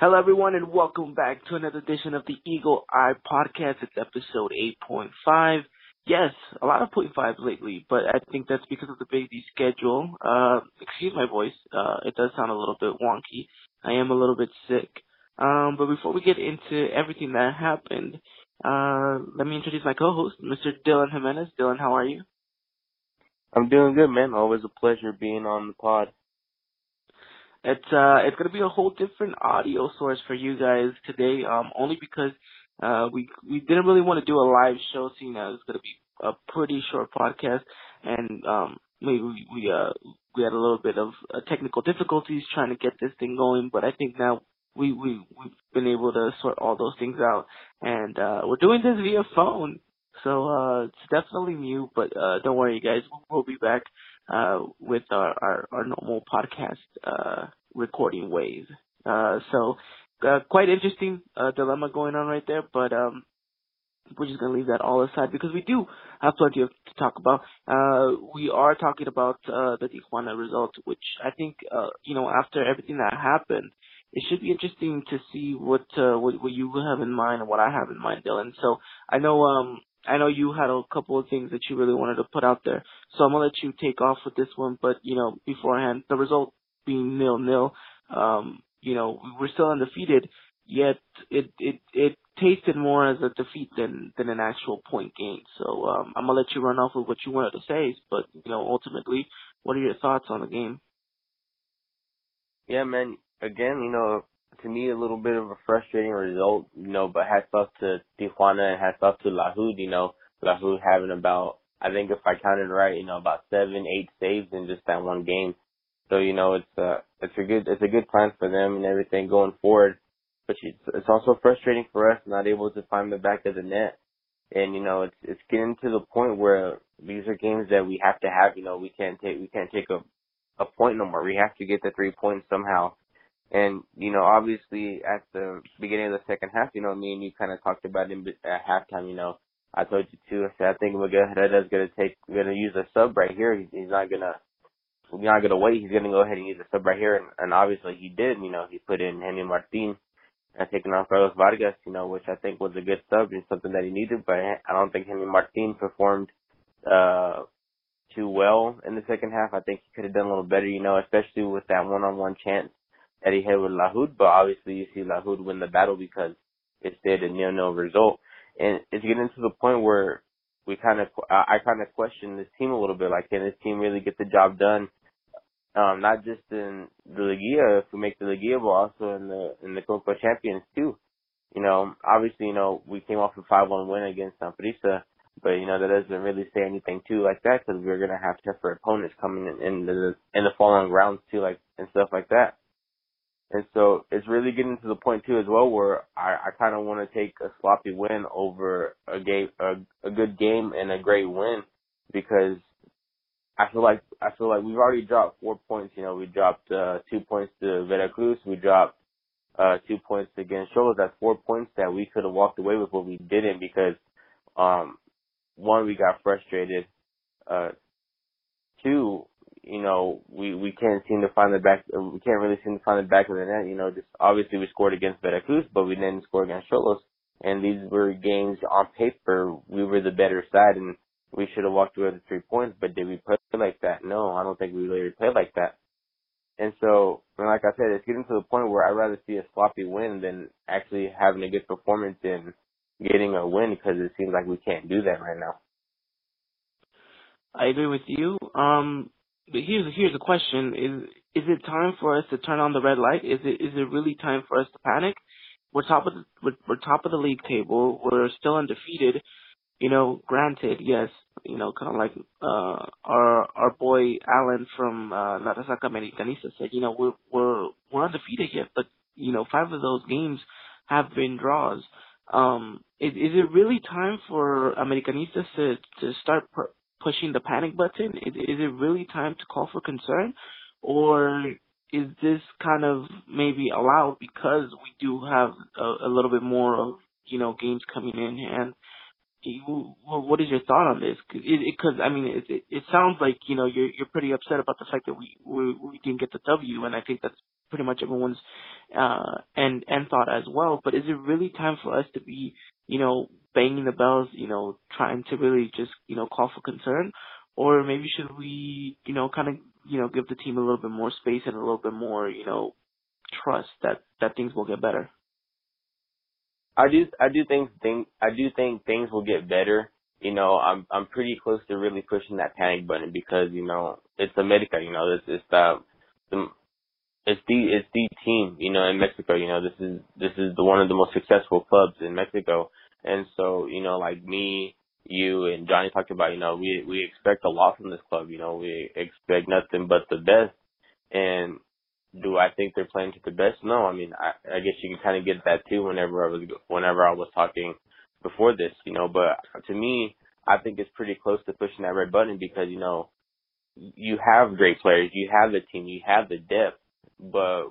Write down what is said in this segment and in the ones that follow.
Hello, everyone, and welcome back to another edition of the Eagle Eye Podcast. It's episode 8.5. Yes, a lot of point fives lately, but I think that's because of the busy schedule. Uh, excuse my voice. Uh, it does sound a little bit wonky. I am a little bit sick. Um, but before we get into everything that happened, uh, let me introduce my co-host, Mr. Dylan Jimenez. Dylan, how are you? I'm doing good, man. Always a pleasure being on the pod. It's uh it's gonna be a whole different audio source for you guys today, um, only because uh we we didn't really want to do a live show seeing as it's gonna be a pretty short podcast. And um we we, we uh we had a little bit of uh, technical difficulties trying to get this thing going, but I think now we we we've been able to sort all those things out. And uh we're doing this via phone. So uh it's definitely new, but uh don't worry you guys, we'll be back uh, with our, our, our normal podcast uh, recording ways. Uh, so uh, quite interesting uh, dilemma going on right there, but um, we're just gonna leave that all aside because we do have plenty of to talk about. Uh, we are talking about uh, the Tijuana result, which I think uh, you know after everything that happened, it should be interesting to see what uh, what, what you have in mind and what I have in mind, Dylan. So I know um, I know you had a couple of things that you really wanted to put out there, so I'm gonna let you take off with this one. But you know, beforehand, the result being nil nil, um, you know, we're still undefeated. Yet it it it tasted more as a defeat than than an actual point gain. So um, I'm gonna let you run off with what you wanted to say. But you know, ultimately, what are your thoughts on the game? Yeah, man. Again, you know, to me a little bit of a frustrating result, you know, but hats off to Tijuana and hats off to Lajud, you know, Lajud having about, I think if I counted right, you know, about seven, eight saves in just that one game. So, you know, it's a, it's a good, it's a good plan for them and everything going forward. But it's, it's also frustrating for us not able to find the back of the net. And, you know, it's, it's getting to the point where these are games that we have to have, you know, we can't take, we can't take a, a point no more. We have to get the three points somehow and, you know, obviously at the beginning of the second half, you know, me and you kind of talked about him at halftime, you know, I told you too, I said, I think Miguel Herrera's going to take, going to use a sub right here. He's, not going to, he's not going to wait. He's going to go ahead and use a sub right here. And, and obviously he did, you know, he put in Henry Martin and taking off Carlos Vargas, you know, which I think was a good sub and something that he needed, but I don't think Henry Martin performed, uh, too well in the second half. I think he could have done a little better, you know, especially with that one-on-one chance that he had with Lajud, but obviously you see Lajud win the battle because it's did a nil-nil result. And it's getting to the point where we kind of, I kind of question this team a little bit. Like, can this team really get the job done? Um, not just in the Liguilla, if we make the Liguilla, but also in the in the Copa Champions too. You know, obviously, you know, we came off a 5-1 win against Saprissa, but you know that doesn't really say anything too like that because we're gonna have tougher opponents coming in, in the in the following rounds too, like and stuff like that. And so it's really getting to the point too as well where I, I kind of want to take a sloppy win over a game, a, a good game and a great win because I feel like, I feel like we've already dropped four points. You know, we dropped, uh, two points to Veracruz. We dropped, uh, two points against Xolos. That's four points that we could have walked away with, but we didn't because, um, one, we got frustrated. Uh, two, you know, we we can't seem to find the back. We can't really seem to find the back of the net. You know, just obviously we scored against Veracruz, but we didn't score against Xolos. And these were games on paper we were the better side, and we should have walked away with three points. But did we play like that? No, I don't think we really played like that. And so, and like I said, it's getting to the point where I'd rather see a sloppy win than actually having a good performance and getting a win because it seems like we can't do that right now. I agree with you. Um, but here's here's the question: Is is it time for us to turn on the red light? Is it is it really time for us to panic? We're top of the we're, we're top of the league table. We're still undefeated. You know, granted, yes, you know, kind of like uh our our boy Alan from uh La Resaca Americanista said, you know, we're we're we're undefeated yet, but you know, five of those games have been draws. Um, is, is it really time for Americanistas to to start pushing the panic button? Is, is it really time to call for concern? Or is this kind of maybe allowed because we do have a, a little bit more of, you know, games coming in and what is your thought on this? Because I mean, it, it, sounds like you know you're you're pretty upset about the fact that we, we we didn't get the W, and I think that's pretty much everyone's uh, and and thought as well. But is it really time for us to be, you know, banging the bells, you know, trying to really just, you know, call for concern, or maybe should we, you know, kind of, you know, give the team a little bit more space and a little bit more, you know, trust that that things will get better. I do, I do think, think, I do think things will get better. You know, I'm, I'm pretty close to really pushing that panic button because you know it's America. You know, it's, it's the, the it's the it's the team, you know, in Mexico. You know, this is this is the one of the most successful clubs in Mexico, and so you know, like me, you, and Johnny talked about, you know, we we expect a lot from this club. You know, we expect nothing but the best. And do I think they're playing to the best? No, I mean, I, I guess you can kind of get that too whenever I was whenever I was talking before this, you know. But to me, I think it's pretty close to pushing that red button because you know you have great players, you have the team, you have the depth but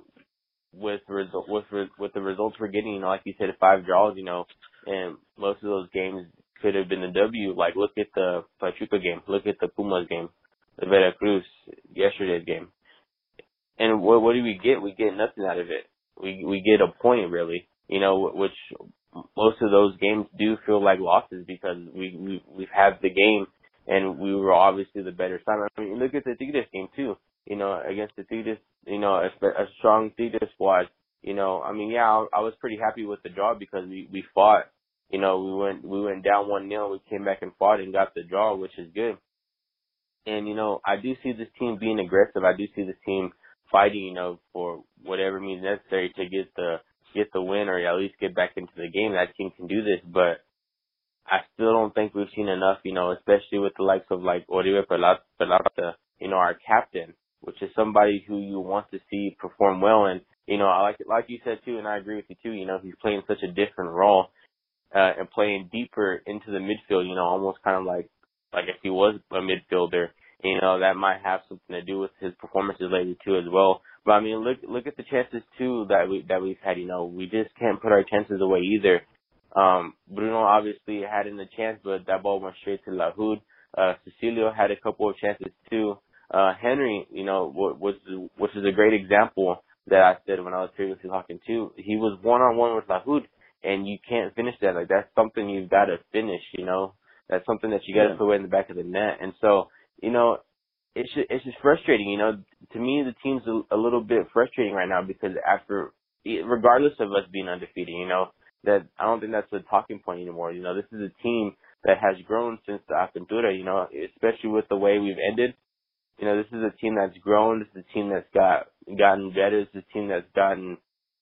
with result with with the results we're getting, you know, like you said, five draws, you know, and most of those games could have been a W. Like look at the Pachuca game, look at the Pumas game, the Veracruz yesterday's game, and what what do we get? We get nothing out of it. We we get a point really, you know, which most of those games do feel like losses because we we we've had the game and we were obviously the better side. I mean, look at the Tigres game too you know, against the Tigres, you know, a, a strong Tigres squad. You know, I mean, yeah, I, I was pretty happy with the draw because we we fought. You know, we went we went down one nil, we came back and fought and got the draw, which is good. And you know, I do see this team being aggressive. I do see this team fighting, you know, for whatever means necessary to get the get the win or at least get back into the game. That team can do this, but I still don't think we've seen enough, you know, especially with the likes of like Oribe Peralta, you know, our captain which is somebody who you want to see perform well. And you know, I like like you said too, and I agree with you too. You know, he's playing such a different role uh, and playing deeper into the midfield. You know, almost kind of like like if he was a midfielder. You know, that might have something to do with his performances lately too as well. But I mean, look look at the chances too that we that we've had. You know, we just can't put our chances away either. Um, Bruno obviously had in the chance, but that ball went straight to Lajud. Uh, Cecilio had a couple of chances too uh, Henry, you know, was which is a great example that I said when I was previously talking to. He was one on one with Lajud, and you can't finish that. Like that's something you've got to finish. You know, that's something that you got to yeah. put away in the back of the net. And so, you know, it's just, it's just frustrating. You know, to me, the team's a, a little bit frustrating right now because after, regardless of us being undefeated, you know, that I don't think that's a talking point anymore. You know, this is a team that has grown since the Apertura. You know, especially with the way we've ended you know, this is a team that's grown. This is a team that's got gotten better. This is a team that's gotten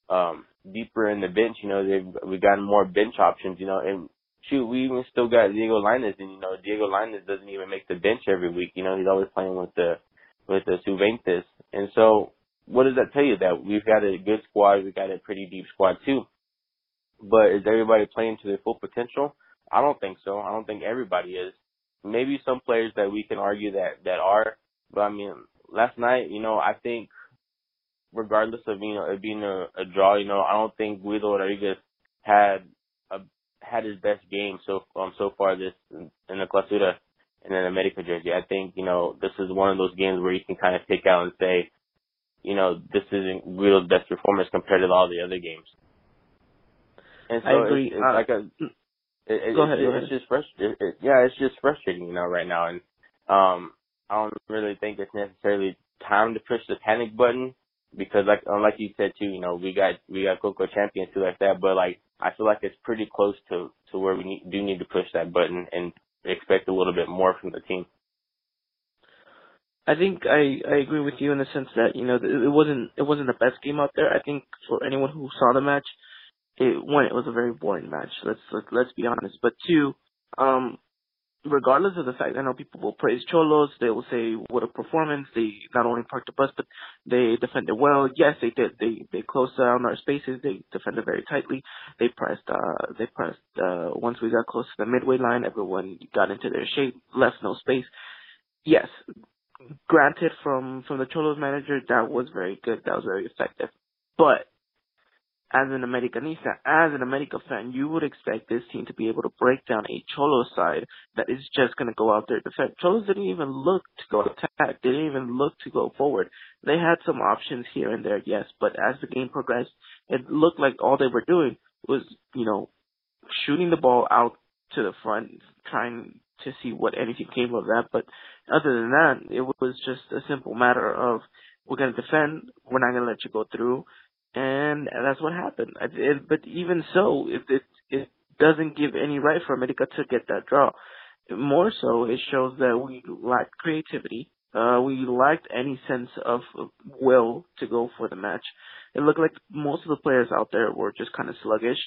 um deeper in the bench. You know, they've we've gotten more bench options. You know, and shoot, we even still got Diego Lainez, and you know, Diego Lainez doesn't even make the bench every week. You know, he's always playing with the with the Sub-20. And so, what does that tell you? That we've got a good squad. We've got a pretty deep squad too. But is everybody playing to their full potential? I don't think so. I don't think everybody is. Maybe some players that we can argue that that are, but I mean, last night, you know, I think regardless of you know it being a, a draw, you know, I don't think Guido Rodriguez had a had his best game so um so far this in, in the Clausura and then America jersey. I think you know this is one of those games where you can kind of pick out and say, you know, this isn't Guido's best performance compared to all the other games. And so I agree. It's, it's uh, like a it, it, go ahead, it, it's just frustrating. It, yeah, it's just frustrating, you know, right now. And um, I don't really think it's necessarily time to push the panic button because like um, like you said too, you know, we got we got Copa Champions too like that, but like I feel like it's pretty close to to where we need, do need to push that button and expect a little bit more from the team. I think I I agree with you in the sense that you know it wasn't it wasn't the best game out there. I think for anyone who saw the match, it one it was a very boring match. Let's let's, let's be honest. But two, um, regardless of the fact, I know people will praise Xolos. They will say what a performance. They not only parked the bus, but they defended well. Yes, they did. They they closed down our spaces. They defended very tightly. They pressed. Uh, they pressed. Uh, once we got close to the midway line, everyone got into their shape, left no space. Yes, granted, from from the Xolos manager, that was very good. That was very effective. But as an Americanista, as an America fan, you would expect this team to be able to break down a Xolo side that is just going to go out there and defend. Xolos didn't even look to go attack. They didn't even look to go forward. They had some options here and there, yes, but as the game progressed, it looked like all they were doing was, you know, shooting the ball out to the front, trying to see what anything came of that. But other than that, it was just a simple matter of we're going to defend, we're not going to let you go through, and that's what happened. It, but even so, it, it it doesn't give any right for America to get that draw. More so, it shows that we lack creativity. Uh, we lacked any sense of will to go for the match. It looked like most of the players out there were just kind of sluggish.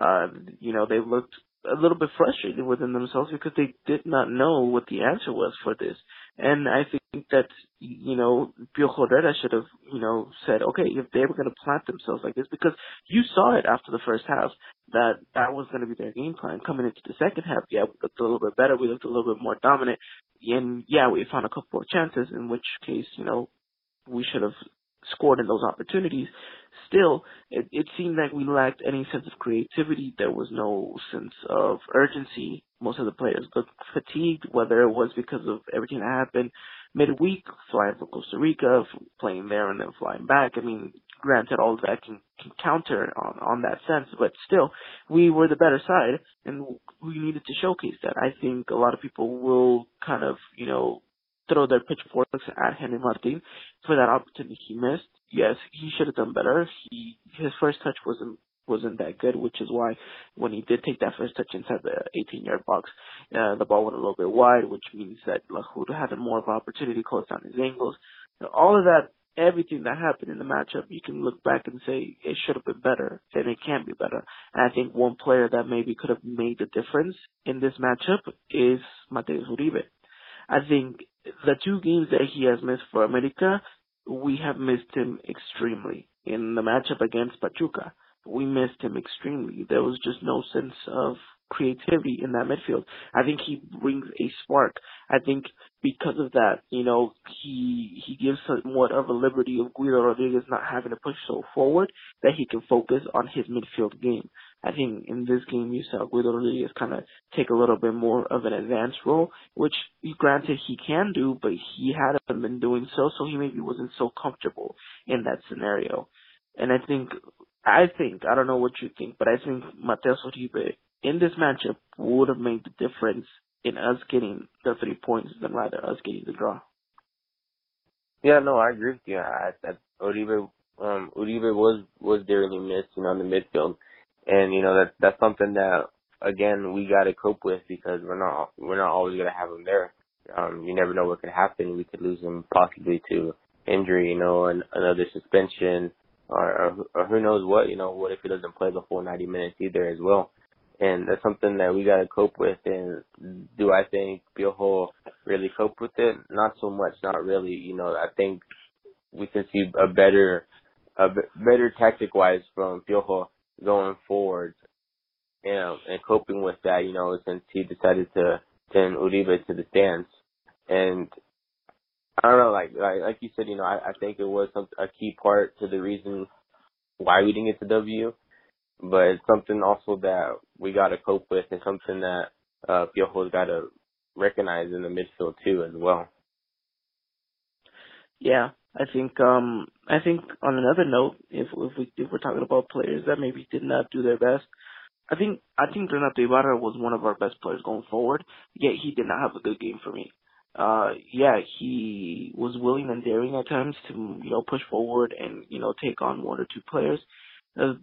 Uh, you know, they looked a little bit frustrated within themselves because they did not know what the answer was for this. And I think that, you know, Piojo Herrera should have, you know, said, okay, if they were going to plant themselves like this, because you saw it after the first half that that was going to be their game plan. Coming into the second half, yeah, we looked a little bit better. We looked a little bit more dominant. And yeah, we found a couple of chances, in which case, you know, we should have scored in those opportunities. Still, it, it seemed like we lacked any sense of creativity. There was no sense of urgency. Most of the players looked fatigued, whether it was because of everything that happened midweek, flying from Costa Rica, playing there and then flying back. I mean, granted, all of that can, can counter on, on that sense, but still, we were the better side, and we needed to showcase that. I think a lot of people will kind of, you know, throw their pitchforks at Henry Martin for that opportunity he missed. Yes, he should have done better. He his first touch wasn't wasn't that good, which is why when he did take that first touch inside the 18 yard box, uh, the ball went a little bit wide, which means that Lajud had more of an opportunity to close down his angles. All of that, everything that happened in the matchup, you can look back and say it should have been better, and it can be better. And I think one player that maybe could have made the difference in this matchup is Mateus Uribe. I think the two games that he has missed for America, we have missed him extremely. In the matchup against Pachuca, we missed him extremely. There was just no sense of creativity in that midfield. I think he brings a spark. I think because of that, you know, he he gives somewhat of a liberty of Guido Rodriguez not having to push so forward that he can focus on his midfield game. I think in this game you saw Guido Rodriguez kind of take a little bit more of an advanced role, which granted he can do, but he hadn't been doing so, so he maybe wasn't so comfortable in that scenario. And I think, I think, I don't know what you think, but I think Mateus Uribe in this matchup would have made the difference in us getting the three points than rather us getting the draw. Yeah, no, I agree with you. I, I Uribe, um, Uribe was was dearly missed, you know, in the midfield and you know that that's something that again we got to cope with because we're not we're not always to have him there. Um, you never know what could happen. We could lose him possibly to injury, you know, and another suspension, or, or or who knows what. You know, what if he doesn't play the full 90 minutes either as well? And that's something that we got to cope with. And do I think Piojo really cope with it? Not so much. Not really. You know, I think we can see a better, a better tactic wise from Piojo going forward, you know, and coping with that, you know, since he decided to send Uribe to the stands. And I don't know, like like, like you said, you know, I, I think it was some, a key part to the reason why we didn't get the W. But it's something also that we got to cope with, and something that uh, Piojo's got to recognize in the midfield too, as well. Yeah, I think um I think on another note, if if we if we're talking about players that maybe did not do their best, I think I think Renato Ibarra was one of our best players going forward. Yet he did not have a good game for me. Uh yeah, he was willing and daring at times to you know push forward and you know take on one or two players. Uh,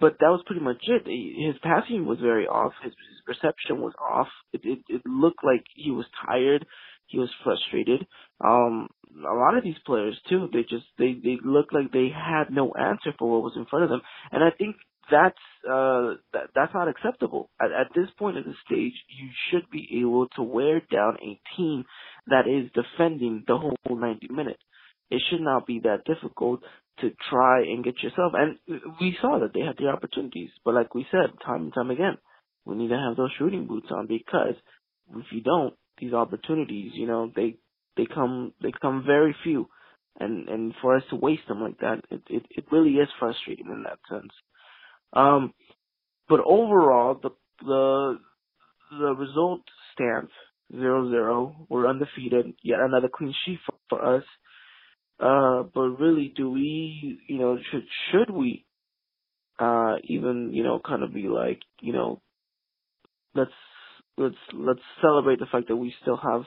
but that was pretty much it. His passing was very off. His, his perception was off. It, it it looked like he was tired. He was frustrated. Um, a lot of these players too, they just they they looked like they had no answer for what was in front of them, and I think that's uh that that's not acceptable. At, at this point of the stage, you should be able to wear down a team that is defending the whole 90 minutes. It should not be that difficult to try and get yourself. And we saw that they had the opportunities, but like we said, time and time again, we need to have those shooting boots on because if you don't, these opportunities, you know, they they come they come very few, and and for us to waste them like that, it it, it really is frustrating in that sense. Um, but overall, the the the result stands zero zero. We're undefeated. Yet another clean sheet for, for us. Uh, but really, do we, you know, should should we, uh, even, you know, kind of be like, you know, let's let's let's celebrate the fact that we still have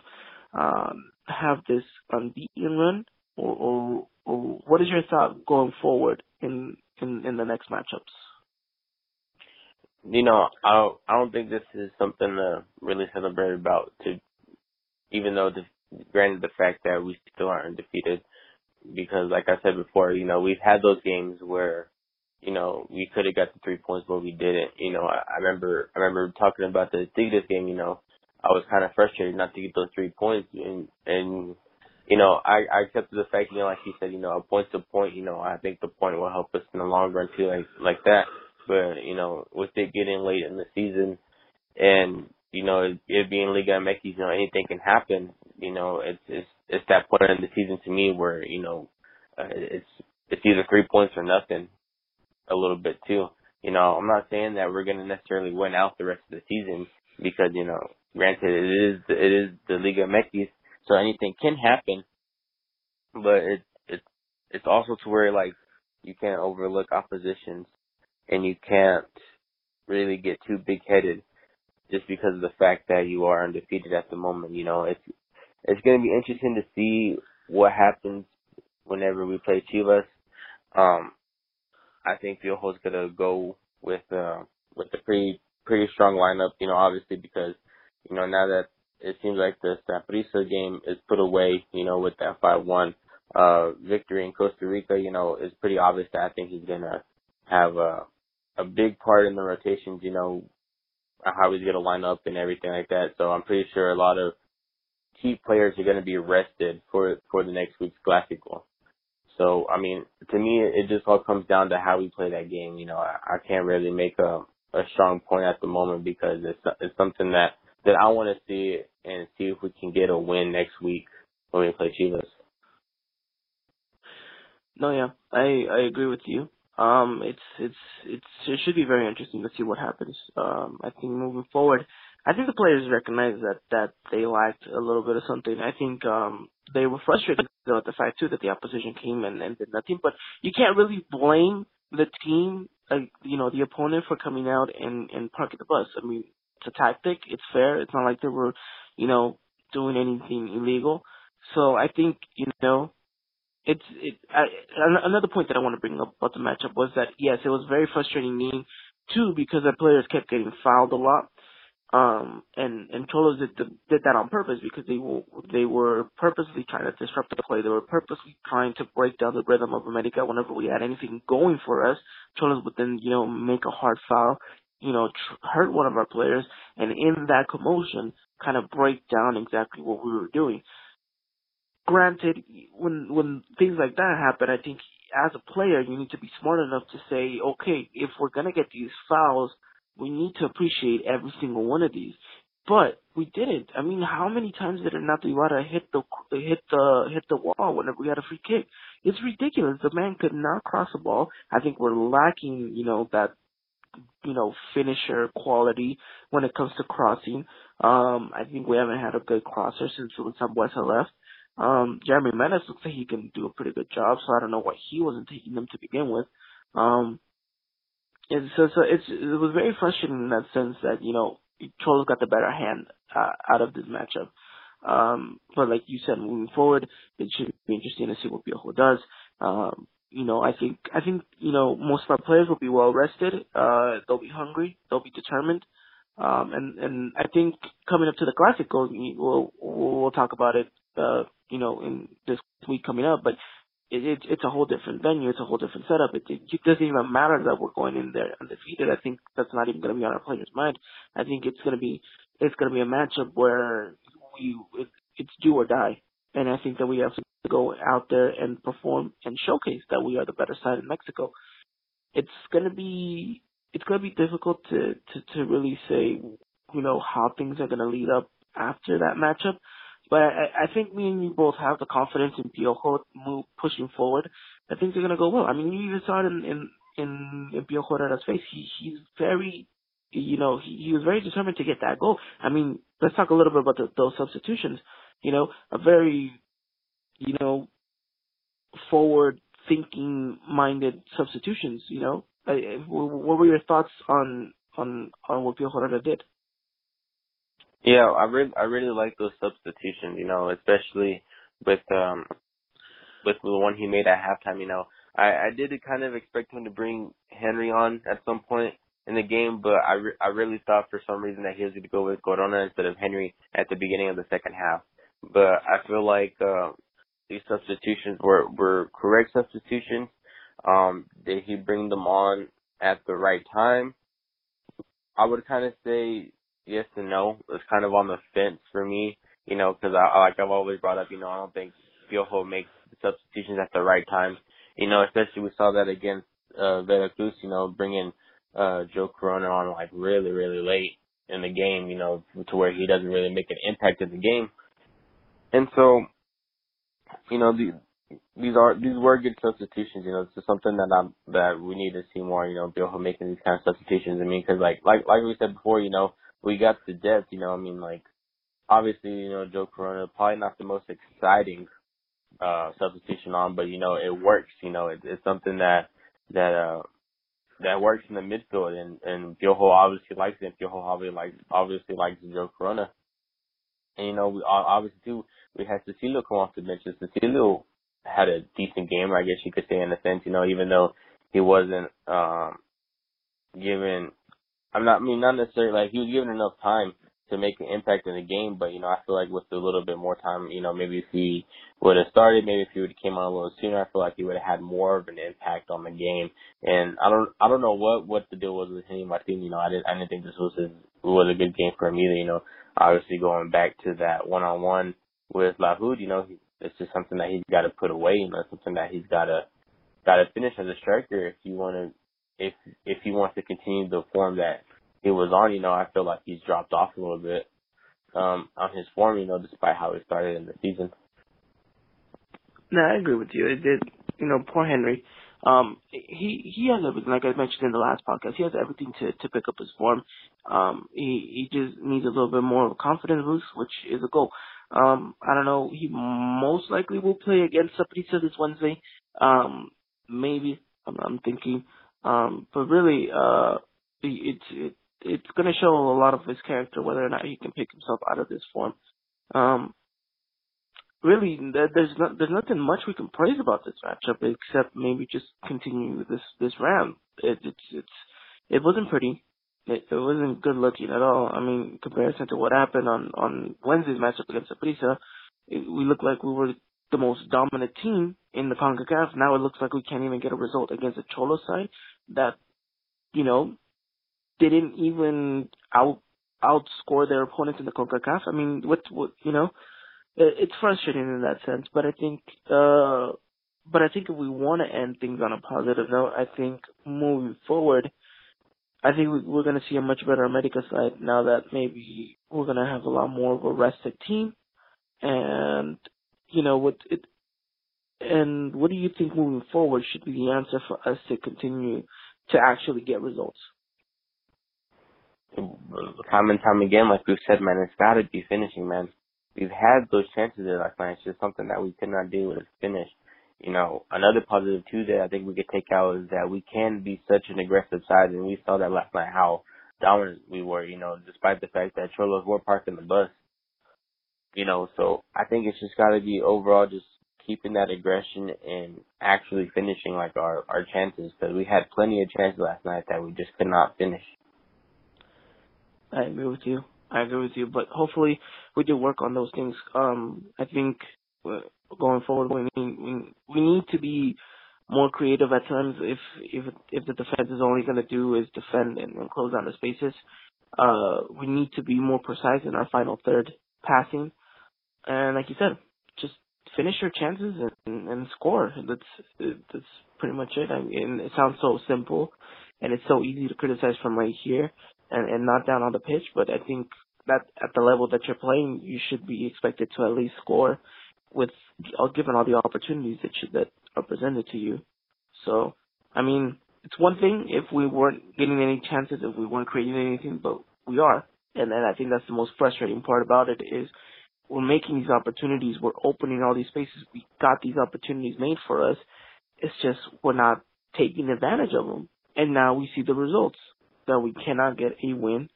um have this unbeaten run, or or, or what is your thought going forward in in in the next matchups? You know, I I don't think this is something to really celebrate about. To even though, the, granted, the fact that we still aren't undefeated, because like I said before, you know, we've had those games where, you know, we could have got the three points, but we didn't. You know, I, I remember, I remember talking about the Tigres game. You know, I was kind of frustrated not to get those three points, and and you know, I, I accepted the fact, you know, like he said, you know, a point to point, you know, I think the point will help us in the long run too, like like that. But you know, with it getting late in the season, and you know, it, it being Liga MX, you know, anything can happen. You know, it's it's it's that point in the season to me where you know, uh, it's it's either three points or nothing, a little bit too. You know, I'm not saying that we're gonna necessarily win out the rest of the season because you know, granted, it is it is the Liga MX, so anything can happen. But it it's it's also to where like you can't overlook oppositions and you can't really get too big headed just because of the fact that you are undefeated at the moment. You know, it's it's going to be interesting to see what happens whenever we play Chivas. Um, I think Piojo's going to go with uh, with a pretty pretty strong lineup. You know, obviously because you know now that it seems like the Saprissa game is put away. You know, with that five one uh victory in Costa Rica, you know, it's pretty obvious that I think he's gonna have a a big part in the rotations, you know, how he's gonna line up and everything like that. So I'm pretty sure a lot of key players are gonna be rested for for the next week's Clásico. So I mean, to me, it just all comes down to how we play that game. You know, I, I can't really make a a strong point at the moment because it's it's something that that I want to see and see if we can get a win next week when we play Chivas. No, yeah, I I agree with you. Um, it's it's it's it should be very interesting to see what happens. Um, I think moving forward, I think the players recognize that that they lacked a little bit of something. I think um they were frustrated at the fact too that the opposition came and, and did nothing. But you can't really blame the team, like you know, the opponent for coming out and and parking the bus. I mean, it's a tactic. It's fair. It's not like they were, you know, doing anything illegal. So I think you know it's it. I, another point that I want to bring up about the matchup was that yes, it was very frustrating game too because the players kept getting fouled a lot. Um, and and Xolos did did that on purpose because they were they were purposely trying to disrupt the play. They were purposely trying to break down the rhythm of America. Whenever we had anything going for us, Xolos would then you know make a hard foul, you know tr- hurt one of our players, and in that commotion, kind of break down exactly what we were doing granted, when when things like that happen, I think as a player you need to be smart enough to say, okay, if we're gonna get these fouls, we need to appreciate every single one of these. But we didn't. I mean, how many times did Renato Ibarra hit the hit the hit the wall whenever we had a free kick? It's ridiculous. The man could not cross the ball. I think we're lacking, you know, that you know finisher quality when it comes to crossing. Um, I think we haven't had a good crosser since Sambueza left. Um, Jérémy Ménez looks like he can do a pretty good job, so I don't know why he wasn't taking them to begin with. Um, and so, so it's, it was very frustrating in that sense that, you know, Xolos got the better hand, uh, out of this matchup. Um, but like you said, moving forward, it should be interesting to see what Piojo does. Um, you know, I think, I think, you know, most of our players will be well rested. Uh, they'll be hungry. They'll be determined. Um, and, and I think coming up to the Clásico, we'll, we'll talk about it, uh, you know, in this week coming up, but it, it, it's a whole different venue. It's a whole different setup. It, it doesn't even matter that we're going in there undefeated. I think that's not even going to be on our players' mind. I think it's going to be it's going to be a matchup where we it, it's do or die, and I think that we have to go out there and perform and showcase that we are the better side in Mexico. It's going to be it's going to be difficult to to to really say you know how things are going to lead up after that matchup but I, I think me and you both have the confidence in Piojo move pushing forward. I think they're gonna go well. I mean, you even saw it in, in in, in Piojo Herrera's face. He he's very you know, he, he was very determined to get that goal. I mean, let's talk a little bit about the, those substitutions. You know, a very, you know, forward thinking minded substitutions. You know, what were your thoughts on on on what Piojo Herrera did? Yeah, I really I really like those substitutions. You know, especially with um with the one he made at halftime. You know, I I did kind of expect him to bring Henry on at some point in the game, but I re- I really thought for some reason that he was going to go with Corona instead of Henry at the beginning of the second half. But I feel like uh, these substitutions were were correct substitutions. Um, did he bring them on at the right time? I would kind of say yes and no. It's kind of on the fence for me, you know, because I like I've always brought up, you know, I don't think Piojo makes substitutions at the right time. You know, especially we saw that against uh Veracruz, you know, bringing uh Joe Corona on like really, really late in the game, you know, to where he doesn't really make an impact in the game. And so, you know, the, these are these were good substitutions. You know, it's just something that I'm that we need to see more. You know, Bill making these kind of substitutions. I mean, because like like like we said before, you know, we got the depth. You know, I mean, like obviously, you know, Joe Corona probably not the most exciting uh substitution on, but you know, it works. You know, it, it's something that that uh that works in the midfield, and and Piojo obviously likes it. And Piojo obviously likes obviously likes Joe Corona. And you know, we obviously too we had Cecilio come off the bench. Cecilio had a decent game, I guess you could say in a sense. You know, even though he wasn't um given, I'm not I mean not necessarily like he was given enough time to make an impact in the game. But you know, I feel like with a little bit more time, you know, maybe if he would have started, maybe if he would have came on a little sooner, I feel like he would have had more of an impact on the game. And I don't, I don't know what what the deal was with him. I think you know, I didn't, I didn't think this was his was a good game for him either. You know, obviously going back to that one on one with Lajud, you know, he, it's just something that he's got to put away. You know, something that he's got to got to finish as a striker if you want to if if he wants to continue the form that was on, you know, I feel like he's dropped off a little bit um, on his form, you know, despite how he started in the season. No, I agree with you. It did, you know, poor Henry. Um, he he has everything, like I mentioned in the last podcast. He has everything to to pick up his form. Um, he he just needs a little bit more of a confidence boost, which is a goal. Um, I don't know. He most likely will play against Saprissa this Wednesday. Um, maybe I'm, I'm thinking. Um, but really, uh, it's it, it's going to show a lot of his character whether or not he can pick himself out of this form. Um, really, there's not, there's nothing much we can praise about this matchup except maybe just continue this this round. It, it's it's it wasn't pretty. It, it wasn't good looking at all. I mean, in comparison to what happened on on Wednesday's matchup against Saprissa, we looked like we were the most dominant team in the CONCACAF. Now it looks like we can't even get a result against a Xolo side that, you know, didn't even out outscore their opponents in the CONCACAF. I mean, what what you know, it, it's frustrating in that sense. But I think, uh, but I think if we want to end things on a positive note, I think moving forward, I think we, we're going to see a much better America side now that maybe we're going to have a lot more of a rested team, and you know what it. And what do you think moving forward should be the answer for us to continue to actually get results? Time and time again, like we've said, man, it's got to be finishing, man. We've had those chances there last night. It's just something that we could not do with finish. You know, another positive too that I think we could take out is that we can be such an aggressive side, and we saw that last night how dominant we were. You know, despite the fact that Xolos were parking the bus. You know, so I think it's just got to be overall just keeping that aggression and actually finishing like our our chances because we had plenty of chances last night that we just could not finish. I agree with you. I agree with you. But hopefully, we do work on those things. Um, I think uh, going forward, we need we, need to be more creative at times. If if if the defense is only going to do is defend and, and close down the spaces, uh, we need to be more precise in our final third passing. And like you said, just finish your chances and, and score. That's that's pretty much it. I mean, it sounds so simple, and it's so easy to criticize from right here and, and not down on the pitch. But I think that at the level that you're playing, you should be expected to at least score with all given all the opportunities that you, that are presented to you. So, I mean, it's one thing if we weren't getting any chances, if we weren't creating anything, but we are. And and I think that's the most frustrating part about it is we're making these opportunities, we're opening all these spaces, we got these opportunities made for us. It's just we're not taking advantage of them. And now we see the results that we cannot get a win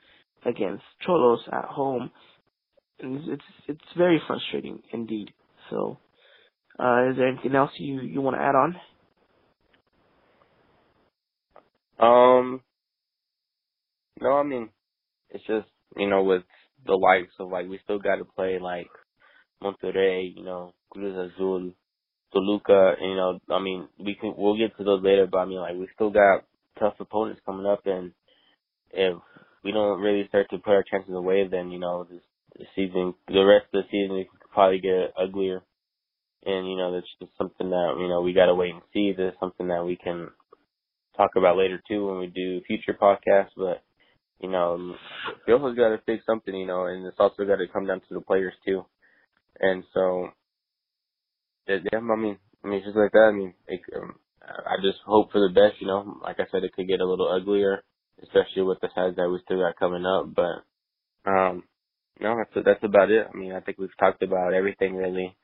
against Xolos at home. And it's it's very frustrating indeed. So, uh, is there anything else you you want to add on? Um, no, I mean, it's just you know with the likes of like we still got to play like Monterrey, you know, Cruz Azul, Toluca, you know, I mean, we can we'll get to those later, but I mean, like we still got tough opponents coming up, and if we don't really start to put our chances away, then you know this, the season, the rest of the season, could probably get uglier. And you know that's just something that you know we got to wait and see. This is something that we can talk about later too when we do future podcasts. But you know, Bill's got to fix something, you know, and it's also got to come down to the players too. And so, yeah, I mean, I mean, just like that. I mean, it, um, I just hope for the best. You know, like I said, it could get a little uglier, especially with the sides that we still got coming up. But um, no, that's that's about it. I mean, I think we've talked about everything really,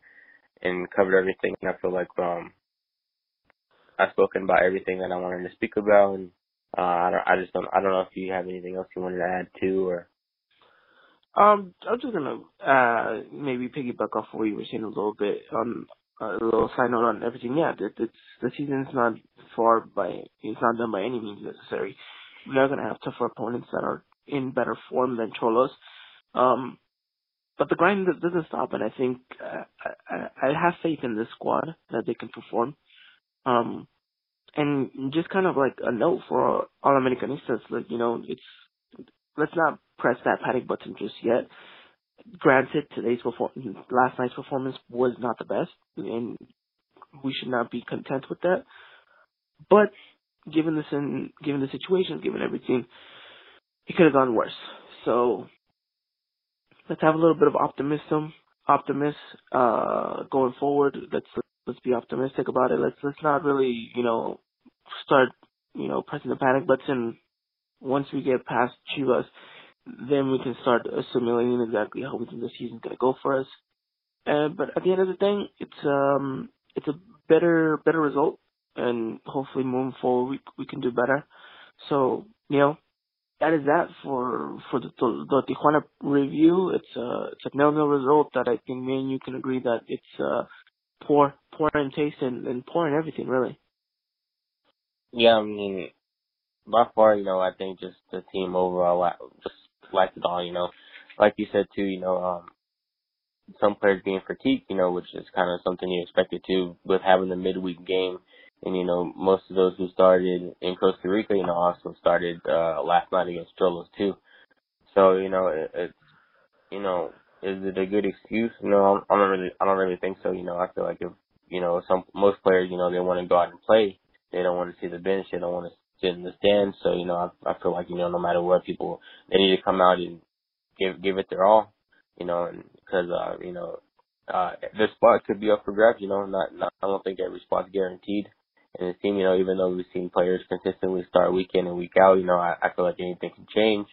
and covered everything. And I feel like um, I've spoken about everything that I wanted to speak about, and uh, I don't, I just don't, I don't know if you have anything else you wanted to add to, or. Um, I'm just gonna uh maybe piggyback off what you were saying a little bit on a little side note on everything. Yeah, it, it's the season's not far by it's not done by any means necessary. We are gonna have tougher opponents that are in better form than Xolos. Um, but the grind doesn't stop, and I think uh, I, I have faith in this squad that they can perform. Um, and just kind of like a note for all Americanistas, like, you know, it's, let's not press that panic button just yet. Granted, today's performance, last night's performance was not the best, and we should not be content with that. But given this in, given the situation, given everything, it could have gone worse. So let's have a little bit of optimism, optimism, uh, going forward. Let's let's be optimistic about it. Let's let's not really you know start you know pressing the panic button. Once we get past Chivas, then we can start assimilating exactly how we think the season's gonna go for us. Uh, but at the end of the day, it's um it's a better better result, and hopefully moving forward we we can do better. So you know that is that for for the the, Tijuana review. It's a it's a nil nil result that I think me and you can agree that it's uh poor, poor in taste and, and poor in everything, really. Yeah, I mean, by far, you know, I think just the team overall just liked it all, you know. Like you said too, you know, um, some players being fatigued, you know, which is kind of something you expected to with having the midweek game. And, you know, most of those who started in Costa Rica, you know, also started, uh, last night against Xolos too. So, you know, it, it's, you know, is it a good excuse? No, I don't really, I don't really think so. You know, I feel like if, you know, some, most players, you know, they want to go out and play. They don't want to see the bench. They don't want to sit in the stands. So, you know, I, I feel like, you know, no matter what people, they need to come out and give, give it their all, you know, cause, uh, you know, uh, this spot could be up for grabs, you know, not, not, I don't think every spot's guaranteed. And the team, you know, even though we've seen players consistently start week in and week out, you know, I, I feel like anything can change.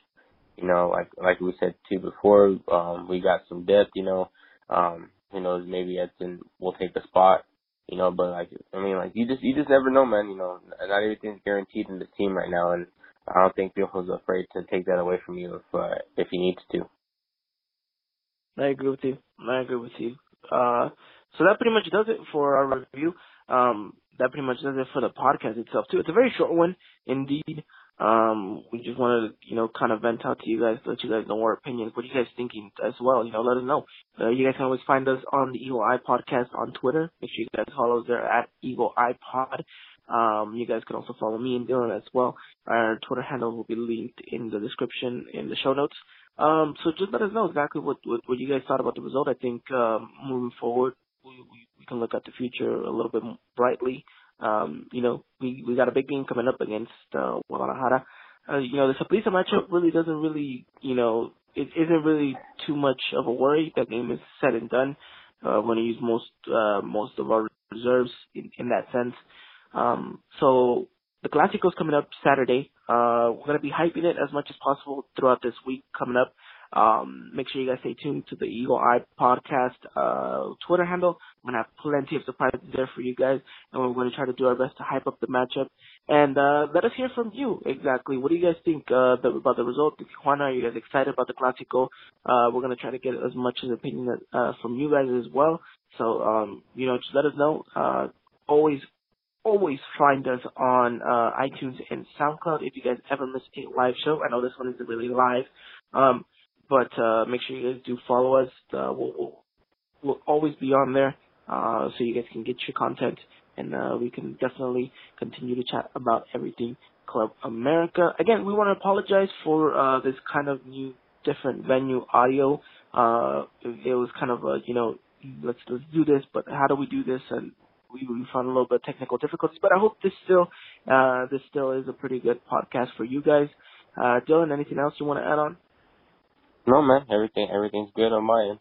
You know, like like we said too before, um, we got some depth. You know, um, who knows? Maybe Edson will take the spot. You know, but like I mean, like you just you just never know, man. You know, not everything's guaranteed in this team right now, and I don't think Piojo's afraid to take that away from you if uh, if he needs to. I agree with you. I agree with you. Uh, so that pretty much does it for our review. Um, that pretty much does it for the podcast itself too. It's a very short one indeed. Um, we just wanted to, you know, kind of vent out to you guys, let you guys know our opinions, what you guys thinking as well. You know, let us know. Uh, you guys can always find us on the Eagle Eye Podcast on Twitter. Make sure you guys follow us there at Eagle Eye Pod. Um, you guys can also follow me and Dylan as well. Our Twitter handle will be linked in the description in the show notes. Um, so just let us know exactly what, what, what you guys thought about the result. I think, um, moving forward, we, we, we can look at the future a little bit brightly. Um, you know, we we got a big game coming up against uh, Guadalajara. Uh, you know, the Saprissa matchup really doesn't really, you know, it isn't really too much of a worry. That game is said and done. Uh, we're going to use most uh, most of our reserves in, in that sense. Um, so the Clasico's coming up Saturday. Uh, we're gonna be hyping it as much as possible throughout this week coming up. Um, make sure you guys stay tuned to the Eagle Eye Podcast uh, Twitter handle. We're gonna have plenty of surprises there for you guys, and we're gonna try to do our best to hype up the matchup. And uh, let us hear from you exactly. What do you guys think uh, about the result? Tijuana, are you guys excited about the Clásico? Uh, we're gonna try to get as much an opinion uh, from you guys as well. So um, you know, just let us know. Uh, always always find us on uh, iTunes and SoundCloud if you guys ever miss a live show. I know this one isn't really live, um, but uh, make sure you guys do follow us. Uh, we'll, we'll, we'll always be on there, uh, so you guys can get your content, and uh, we can definitely continue to chat about everything Club America. Again, we want to apologize for uh, this kind of new, different venue audio. Uh, it, it was kind of a, you know, let's let's do this, but how do we do this? And we, we found a little bit of technical difficulties, but I hope this still uh, this still is a pretty good podcast for you guys. Uh, Dylan, anything else you want to add on? No, man. Everything everything's good on my end.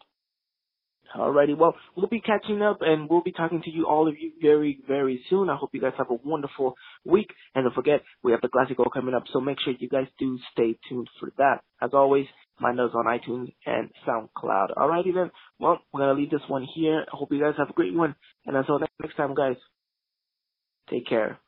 Alrighty, well, we'll be catching up and we'll be talking to you, all of you, very, very soon. I hope you guys have a wonderful week. And don't forget, we have the Classico coming up, so make sure you guys do stay tuned for that. As always, find us on iTunes and SoundCloud. Alrighty then, well, we're gonna leave this one here. I hope you guys have a great one. And until next time, guys, take care.